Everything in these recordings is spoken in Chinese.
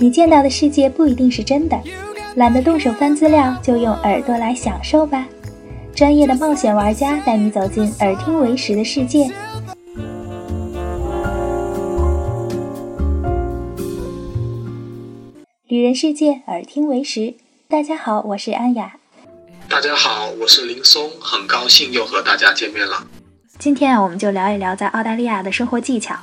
你见到的世界不一定是真的，懒得动手翻资料，就用耳朵来享受吧。专业的冒险玩家带你走进耳听为实的世界。旅人世界，耳听为实。大家好，我是安雅。大家好，我是林松，很高兴又和大家见面了。今天啊，我们就聊一聊在澳大利亚的生活技巧。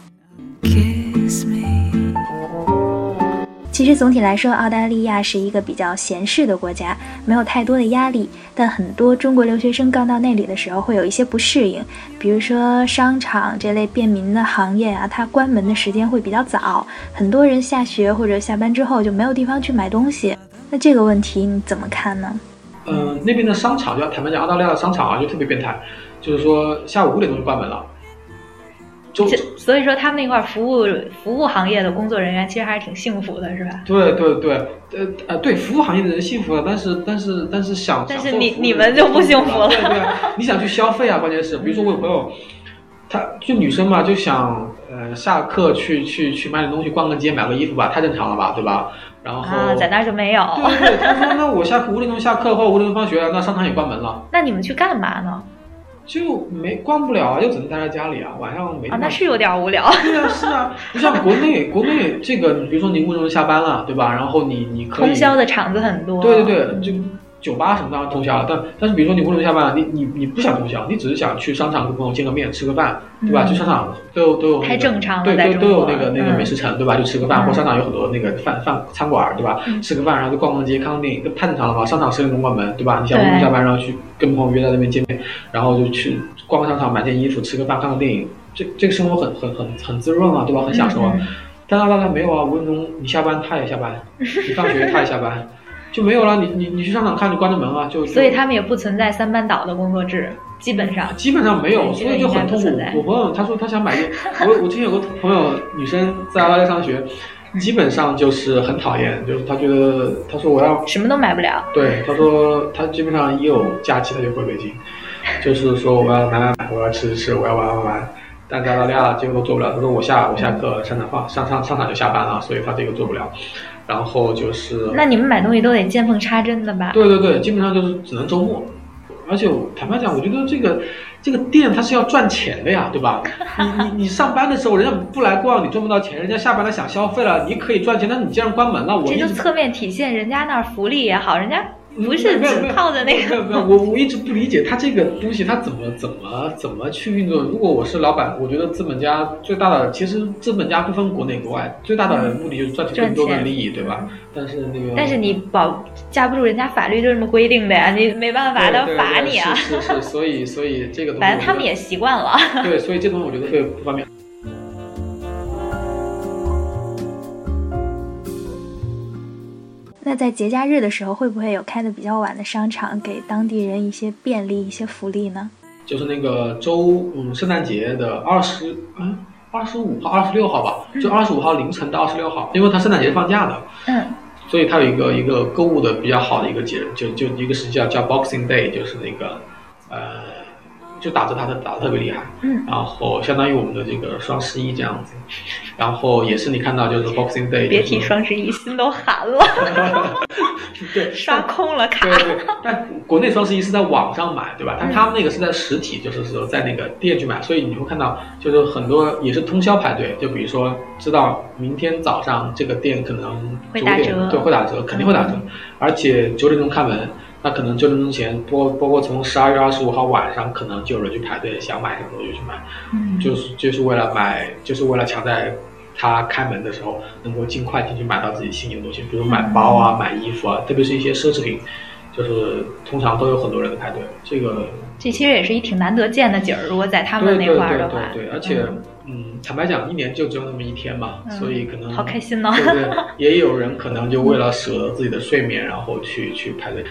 其实总体来说，澳大利亚是一个比较闲适的国家，没有太多的压力。但很多中国留学生刚到那里的时候，会有一些不适应，比如说商场这类便民的行业啊，它关门的时间会比较早，很多人下学或者下班之后就没有地方去买东西。那这个问题你怎么看呢？嗯、那边的商场，就坦白讲，澳大利亚的商场啊，就特别变态，就是说下午五点钟就关门了。周这所以说他们那块儿服务服务行业的工作人员其实还是挺幸福的，是吧？对对对，呃呃，对，服务行业的人幸福了，但是但是但是想，但是你你们就不幸福了对对，你想去消费啊，关键是，比如说我有朋友，她就女生嘛，就想呃下课去去去买点东西，逛个街，买个衣服吧，太正常了吧，对吧？然后、啊，在那儿就没有。对对对，他说那我下课五点钟下课或者五点钟放学，那商场也关门了，那你们去干嘛呢？就没逛不了啊，就只能待在家里啊，晚上没地啊，那是有点无聊。对啊，是啊，不像国内，国内这个，比如说你五点钟下班了，对吧？然后你你可以通宵的场子很多。对对对，就酒吧什么当然通宵了，但但是比如说你五点钟下班了，你你你不想通宵，你只是想去商场跟朋友见个面，吃个饭，对吧？嗯去商场都有都有、那个、太正常了对都都有那个那个嗯美食城，对吧？就吃个饭，嗯或商场有很多那个饭饭餐馆，对吧？嗯吃个饭，然后就逛逛街，看看电影，这太正常了嘛。商场十点钟关门，对吧？你想五点钟下班，然后去跟朋友约在那边见面，然后就去逛个商场，买件衣服，吃个饭，看个电影，这这个生活很很很很滋润啊，对吧？很享受啊。嗯但澳大利亚没有啊，五分钟你下班他也下班，你放学他也下班，就没有了。你你你去商场看就关着门啊，就就所以他们也不存在三班倒的工作制，基本上。基本上没有，所以就很痛苦。我朋友他说他想买件，我我之前有个朋友女生在澳大利亚上学，基本上就是很讨厌，就是他觉得他说我要什么都买不了。对他说他基本上一有假期他就回北京，就是说我要买买买，我要吃吃吃，我要玩玩玩。但在澳大利亚这个都做不了。他说我下我下课商场放上上商场就下班了，所以他这个做不了。然后就是那你们买东西都得见缝插针的吧？对对对，基本上就是只能周末。而且我坦白讲，我觉得这个这个店它是要赚钱的呀，对吧？你你你上班的时候人家不来逛，你赚不到钱；人家下班了想消费了，你可以赚钱。但是你既然关门了，我这就侧面体现人家那儿福利也好，人家不是只靠着那个。没有没有，我我一直不理解他这个东西，他怎么怎么怎么去运作。如果我是老板，我觉得资本家最大的其实资本家不分国内国外，最大的目的就是赚取更多的利益，对吧？但是那个但是你保架不住人家法律就这么规定的呀，你没办法，他罚你啊。是是是，所以所以这个东西反正他们也习惯了。对，所以这东西我觉得特别不方便。那在节假日的时候，会不会有开的比较晚的商场，给当地人一些便利、一些福利呢？就是那个周嗯圣诞节的二十嗯二十五号二十六号吧，就二十五号凌晨到二十六号，因为它圣诞节放假的，嗯，所以它有一个一个购物的比较好的一个节日，就就一个是叫叫 Boxing Day，就是那个呃就打折打的打的特别厉害，嗯，然后相当于我们的这个双十一这样子，然后也是你看到就是 Boxing Day，别提双十一，心都寒了，对 刷空了卡。对对，但国内双十一是在网上买，对吧？但他们那个是在实体，就是说在那个店去买，所以你会看到，就是很多也是通宵排队。就比如说，知道明天早上这个店可能九点会打折。对，会打折，肯定会打折，而且九点钟开门，那可能九点钟前，包包括从十二月二十五号晚上，可能就有人去排队，想买什么东西就去买，嗯，就是就是为了买，就是为了抢在。他开门的时候，能够尽快进去买到自己心仪的东西，比如买包啊、买衣服啊，特别是一些奢侈品，就是通常都有很多人在排队。这个这其实也是一挺难得见的景儿，如果在他们那对对对块儿的话，对对，而且嗯，坦白讲，一年就只有那么一天嘛，嗯所以可能好开心哦对不对？也有人可能就为了舍得自己的睡眠，然后去去排队。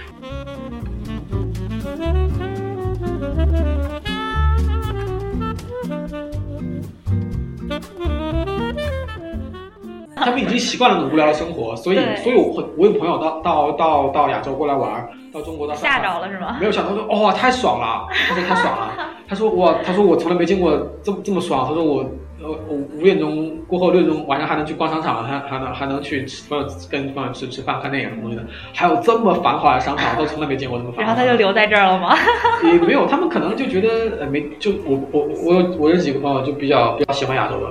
他们已经习惯了那种无聊的生活，所以所以我会我有朋友到到到到亚洲过来玩，到中国到上海吓着了是吗？没有想到说哇太爽了，他说太爽了，他说哇他说我从来没见过这么这么爽，他说我呃五五点钟过后六点钟晚上还能去逛商场，还还能还能去吃朋友跟朋友吃吃饭看电影什么东西的，还有这么繁华的商场，我都从来没见过这么繁华。然后他就留在这儿了吗？也没有，他们可能就觉得呃没就我我我有我有几个朋友就比较比较喜欢亚洲的，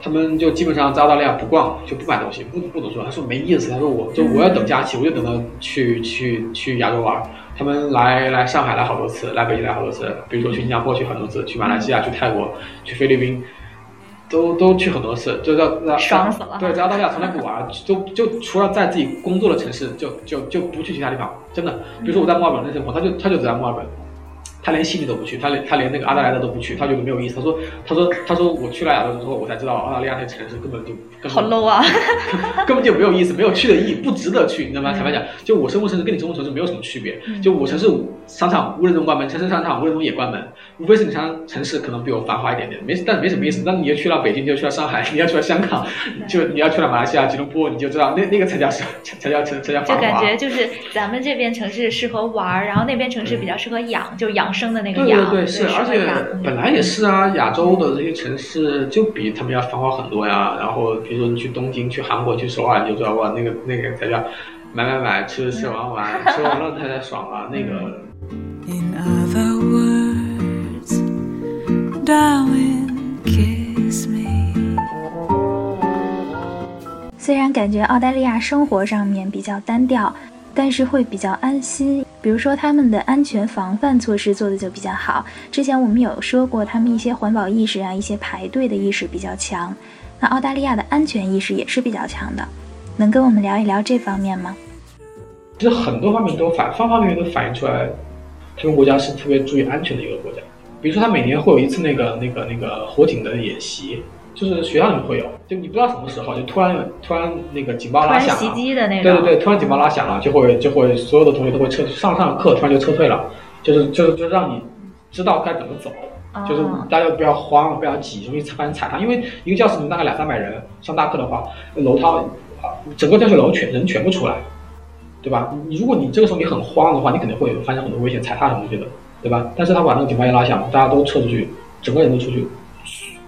他们就基本上在澳大利亚不逛就不买东西，不不怎么说，他说没意思，他说我就我要等假期，我就等着去去去亚洲玩。他们来来上海来好多次，来北京来好多次，比如说去新加坡去很多次，去马来西亚、去泰国、去菲律宾，都都去很多次，就在在爽死了对，在澳大利亚从来不玩，就就除了在自己工作的城市，就就就不去其他地方，真的。比如说我在墨尔本那生活，他就他就只在墨尔本。他连悉尼都不去，他连他连那个阿德莱德都不去，他觉得没有意思。他说，他说，他说我去了亚洲之后，我才知道澳大利亚那城市根本就根本好 low 啊！根本就没有意思，没有去的意义，不值得去，你知道吗？坦白讲，就我生活城市跟你生活城市没有什么区别。就我城市商场五点钟关门，城市商场五点钟也关门，无非是你商城市可能比我繁华一点点，没但没什么意思。但你要去了北京，就去了上海，你要去了香港，就你要去了马来西亚吉隆坡，你就知道那那个才叫是才叫才叫就繁华。感觉就是咱们这边城市适合玩儿，然后那边城市比较适合养，就养生的那个对。对对，是，而且本来也是啊，亚洲的这些城市就比他们要繁华很多呀。然后比如说你去东京、去韩国、去首尔，你就知道哇，那个那个才叫买买买，吃吃玩玩，吃完了才才爽啊。那个 In other words, darling, kiss me. 虽然感觉澳大利亚生活上面比较单调，但是会比较安心。比如说他们的安全防范措施做的就比较好。之前我们有说过，他们一些环保意识啊，一些排队的意识比较强。那澳大利亚的安全意识也是比较强的，能跟我们聊一聊这方面吗？其实很多方面都反方方面面都反映出来，他们国家是特别注意安全的一个国家。比如说，他每年会有一次那个那个那个火警的演习，就是学校里面会有，就你不知道什么时候，就突然突然那个警报拉响了，袭击的那种。对对对，突然警报拉响了，就会就会所有的同学都会撤上上课，突然就撤退了，就是就是就是让你知道该怎么走，就是哦大家不要慌，不要挤，容易发生踩踏，因为一个教室里面大概两三百人上大课的话，楼涛啊整个教学楼全人全部出来，对吧？你如果你这个时候你很慌的话，你肯定会发生很多危险，踩踏什么东西的，对吧？但是他把那个警报一拉响，大家都撤出去，整个人都出去。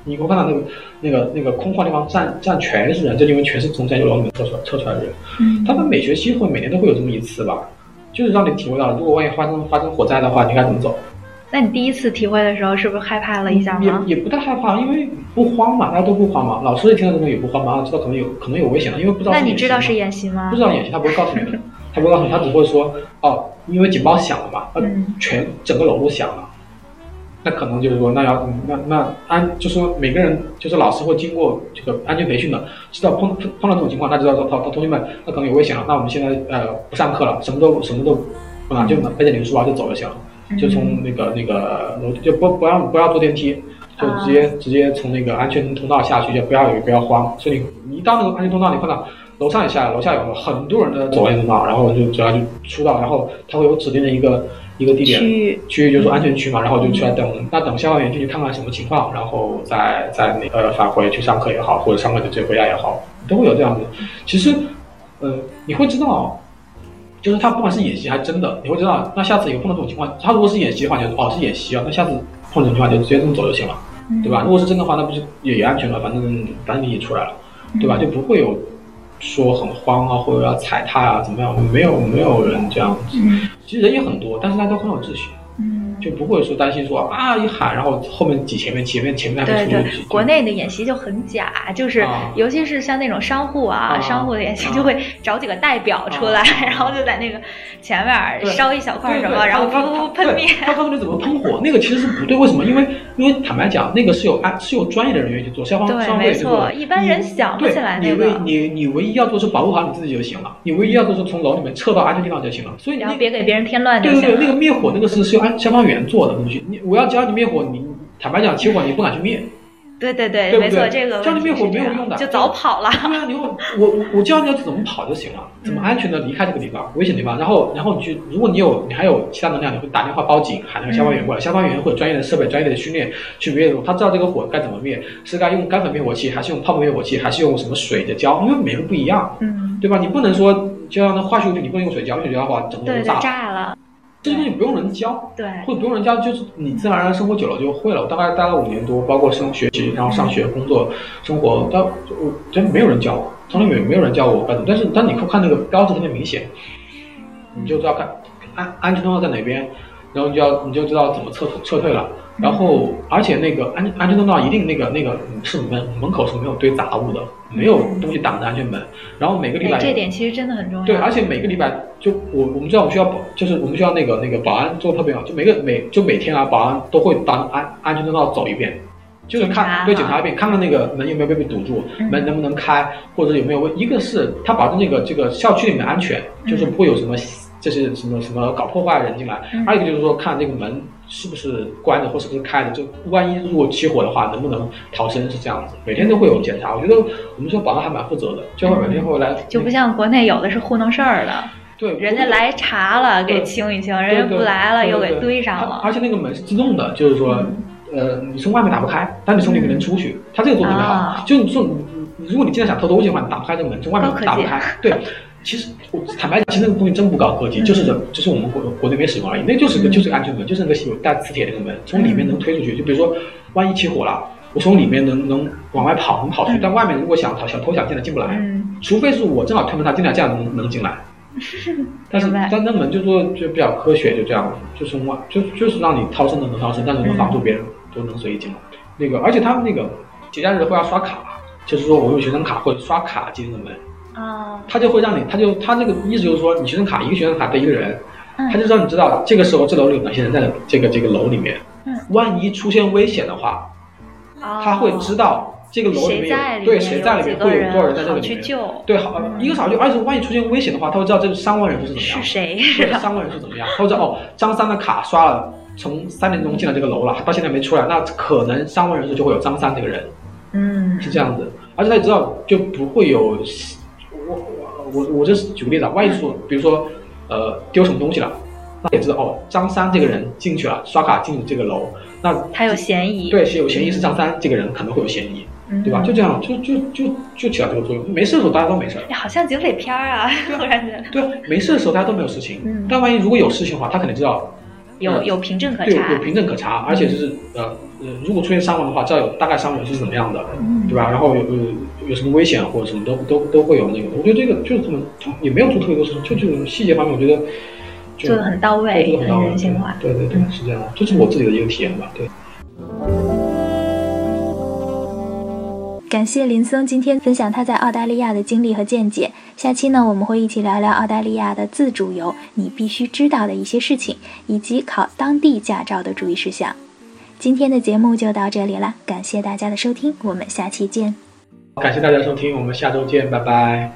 你会看到那个那个那个空旷地方站站全是人，这里面全是从教学楼里面撤出来撤出来的人。嗯他们每学期会每年都会有这么一次吧，就是让你体会到，如果万一发生发生火灾的话，你该怎么走。那你第一次体会的时候，是不是害怕了一下吗？也也不太害怕，因为不慌嘛，大家都不慌嘛。老师一听到这个也不慌嘛，知道可能有可能有危险了，因为不知道。那你知道是演习吗不？知道演习，他不会告诉你的，他不会告诉你，他只会说哦，因为警报响了嘛，全整个楼都响了。那可能就是说，那要那那安，就是说每个人就是老师会经过这个安全培训的，知道碰碰碰到这种情况，他知道说，好，同学们，那可能有危险了，那我们现在呃不上课了，什么都什么都不拿，就背着你的书包就走就行了，就从那个那个楼就不不要不要坐电梯，就直接、直接从那个安全通道下去，就不要有不要慌。所以你你一到那个安全通道，你看到楼上也下来，楼下有很多人的走安全通道，然后就主要就出道，然后他会有指定的一个一个地点区域区域就是说安全区嘛，然后就出来等，那等消防员进去看看什么情况，然后再再那个返回去上课也好，或者上课就直接回家也好，都会有这样子。其实，呃，你会知道。就是他不管是演习还是真的，你会知道，那下次有碰到这种情况，他如果是演习的话，就哦是演习啊，那下次碰这种情况就直接这么走就行了，对吧？如果是真的话，那不是也也安全了，反正反正你也出来了，对吧？就不会有说很慌啊，或者要踩踏啊，怎么样？没有没有人这样子，其实人也很多，但是大家都很有秩序，嗯，就不会说担心说啊一喊，然后后面挤前面，前面前面还没对对，，国内的演习就很假，就是啊尤其是像那种商户啊，啊商户的演习啊就会找几个代表出来，啊 然后就在那个前面烧一小块对对什么，然后他噗噗他噗喷灭。他告诉你怎么喷火，那个其实是不对。为什么？因为因为坦白讲，那个是有安是有专业的人员去做，消防对消防队没去做的。错一般人想不起来那个你唯你你唯一要做是保护好你自己就行了，你唯一要做是从楼里面撤到安全地方就行了。所以你别给别人添乱就对对对，那个灭火那个是是消防员做的东西。你我要教你灭火，你坦白讲，起火你不敢去灭。对对对，对对没错，这个教你灭火没有用的就早跑了。对啊，你我我我我教你要怎么跑就行了，怎么安全的离开这个地方，危险地方。然后然后你去，如果你有你还有其他能量，你会打电话报警，喊那个消防员过来。消防员会有专业的设备、专业的训练去灭，他知道这个火该怎么灭，是该用干粉灭火器，还是用泡沫灭火器，还是用什么水的浇？因为每个不一样，嗯，对吧？你不能说就像那化学物品，你不能用水浇，用水浇的话整个对对，都炸了。这些东西不用人教，对，或者不用人教，就是你自然而然生活久了就会了。我大概待了五年多，包括生学习，然后上学、工作、生活，都我真没有人教我，从来没有没有人教我。但是当你看那个标志特别明显，你就知道看安安全通道在哪边，然后你就要你就知道怎么撤撤退了。然后，而且那个安安全通道一定那个那个是门门口是没有堆杂物的，没有东西挡着安全门。然后每个礼拜哎这点其实真的很重要。对，而且每个礼拜就我我们知道我们学校保就是我们学校那个那个保安做的特别好，就每个每就每天啊，保安都会当安安全通道走一遍，就是看对检查一遍，看看那个门有没有被被堵住，嗯门能不能开，或者有没有问。一个是他保证这个这个校区里面的安全，就是不会有什么就是什么什么搞破坏的人进来。还有一个就是说看这个门是不是关着或是不是开着，就万一如果起火的话，能不能逃生是这样子。每天都会有检查，我觉得我们说保安还蛮负责的，就会每天会来，就不像国内有的是糊弄事儿的，对人家来查了给对清一清，人家不来了又给堆上了。而且那个门是自动的，就是说，呃，你从外面打不开，但你从里面能出去。他这个做的特别好啊，就是你说你，如果你今天想偷东西的话，你打不开这个门，从外面打不开。对，其实我坦白讲，其实那个东西真不高科技，就是这，就是我们国国内没使用而已。那就是个就是个安全门，就是那个有带磁铁那个门，从里面能推出去。就比如说，万一起火了，我从里面能能往外跑，能跑出去。但外面如果想逃小偷想进来进不来，嗯，除非是我正好推门他进来，这样能能进来。但是但那门就说就比较科学，就这样，就是外就就是让你逃生的能逃生，但是能防住别人都能随意进来。那个而且他们那个节假日会要刷卡，就是说我用学生卡或者刷卡进那个门，哦，他就会让你，他就他这个意思就是说，你学生卡一个学生卡对一个人，嗯他就让你知道这个时候这楼里有哪些人在这个这个楼里面，嗯万一出现危险的话，他会知道这个楼里面对谁在里面会有多少人在这里面。对，好，一个小时，而且万一出现危险的话，他会知道这个伤亡人数是怎么样是。谁？对，伤亡人数怎么样？他会知道哦，张三的卡刷了，从三点钟进了这个楼了，到现在没出来，那可能伤亡人数就会有张三这个人，嗯，是这样子。而且他也知道就不会有，我我我我这是举个例子啊，万一说，比如说呃丢什么东西了，那也知道哦，张三这个人进去了，刷卡进入这个楼，那他有嫌疑，对是有嫌疑是张三这个人可能会有嫌疑，嗯对吧？就这样，就就就就起到这个作用。没事的时候大家都没事好像警匪片儿啊，突然觉得对，没事的时候大家都没有事情。嗯但万一如果有事情的话，他肯定知道有有凭证可对，查有，凭证可查，而且就是呃呃，如果出现伤亡的话，知道有大概伤亡是怎么样的，嗯对吧？然后有有有什么危险或者什么都都都会有那个。我觉得这个就是他们也没有做特别多事情，就这种细节方面，我觉得就做的很到位，对做的很到位，人性化。对对对，是这样的，这是我自己的一个体验吧，对。感谢林森今天分享他在澳大利亚的经历和见解。下期呢，我们会一起聊聊澳大利亚的自助游，你必须知道的一些事情，以及考当地驾照的注意事项。今天的节目就到这里了，感谢大家的收听，我们下期见。感谢大家收听，我们下周见，拜拜。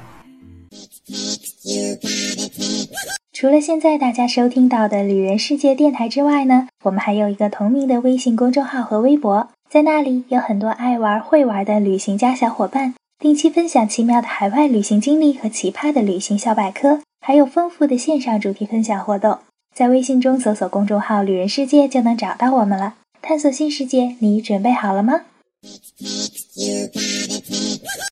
除了现在大家收听到的旅人世界电台之外呢，我们还有一个同名的微信公众号和微博，在那里有很多爱玩会玩的旅行家小伙伴，定期分享奇妙的海外旅行经历和奇葩的旅行小百科，还有丰富的线上主题分享活动。在微信中搜索公众号“旅人世界”就能找到我们了。探索新世界，你准备好了吗？It's, it's, you got it.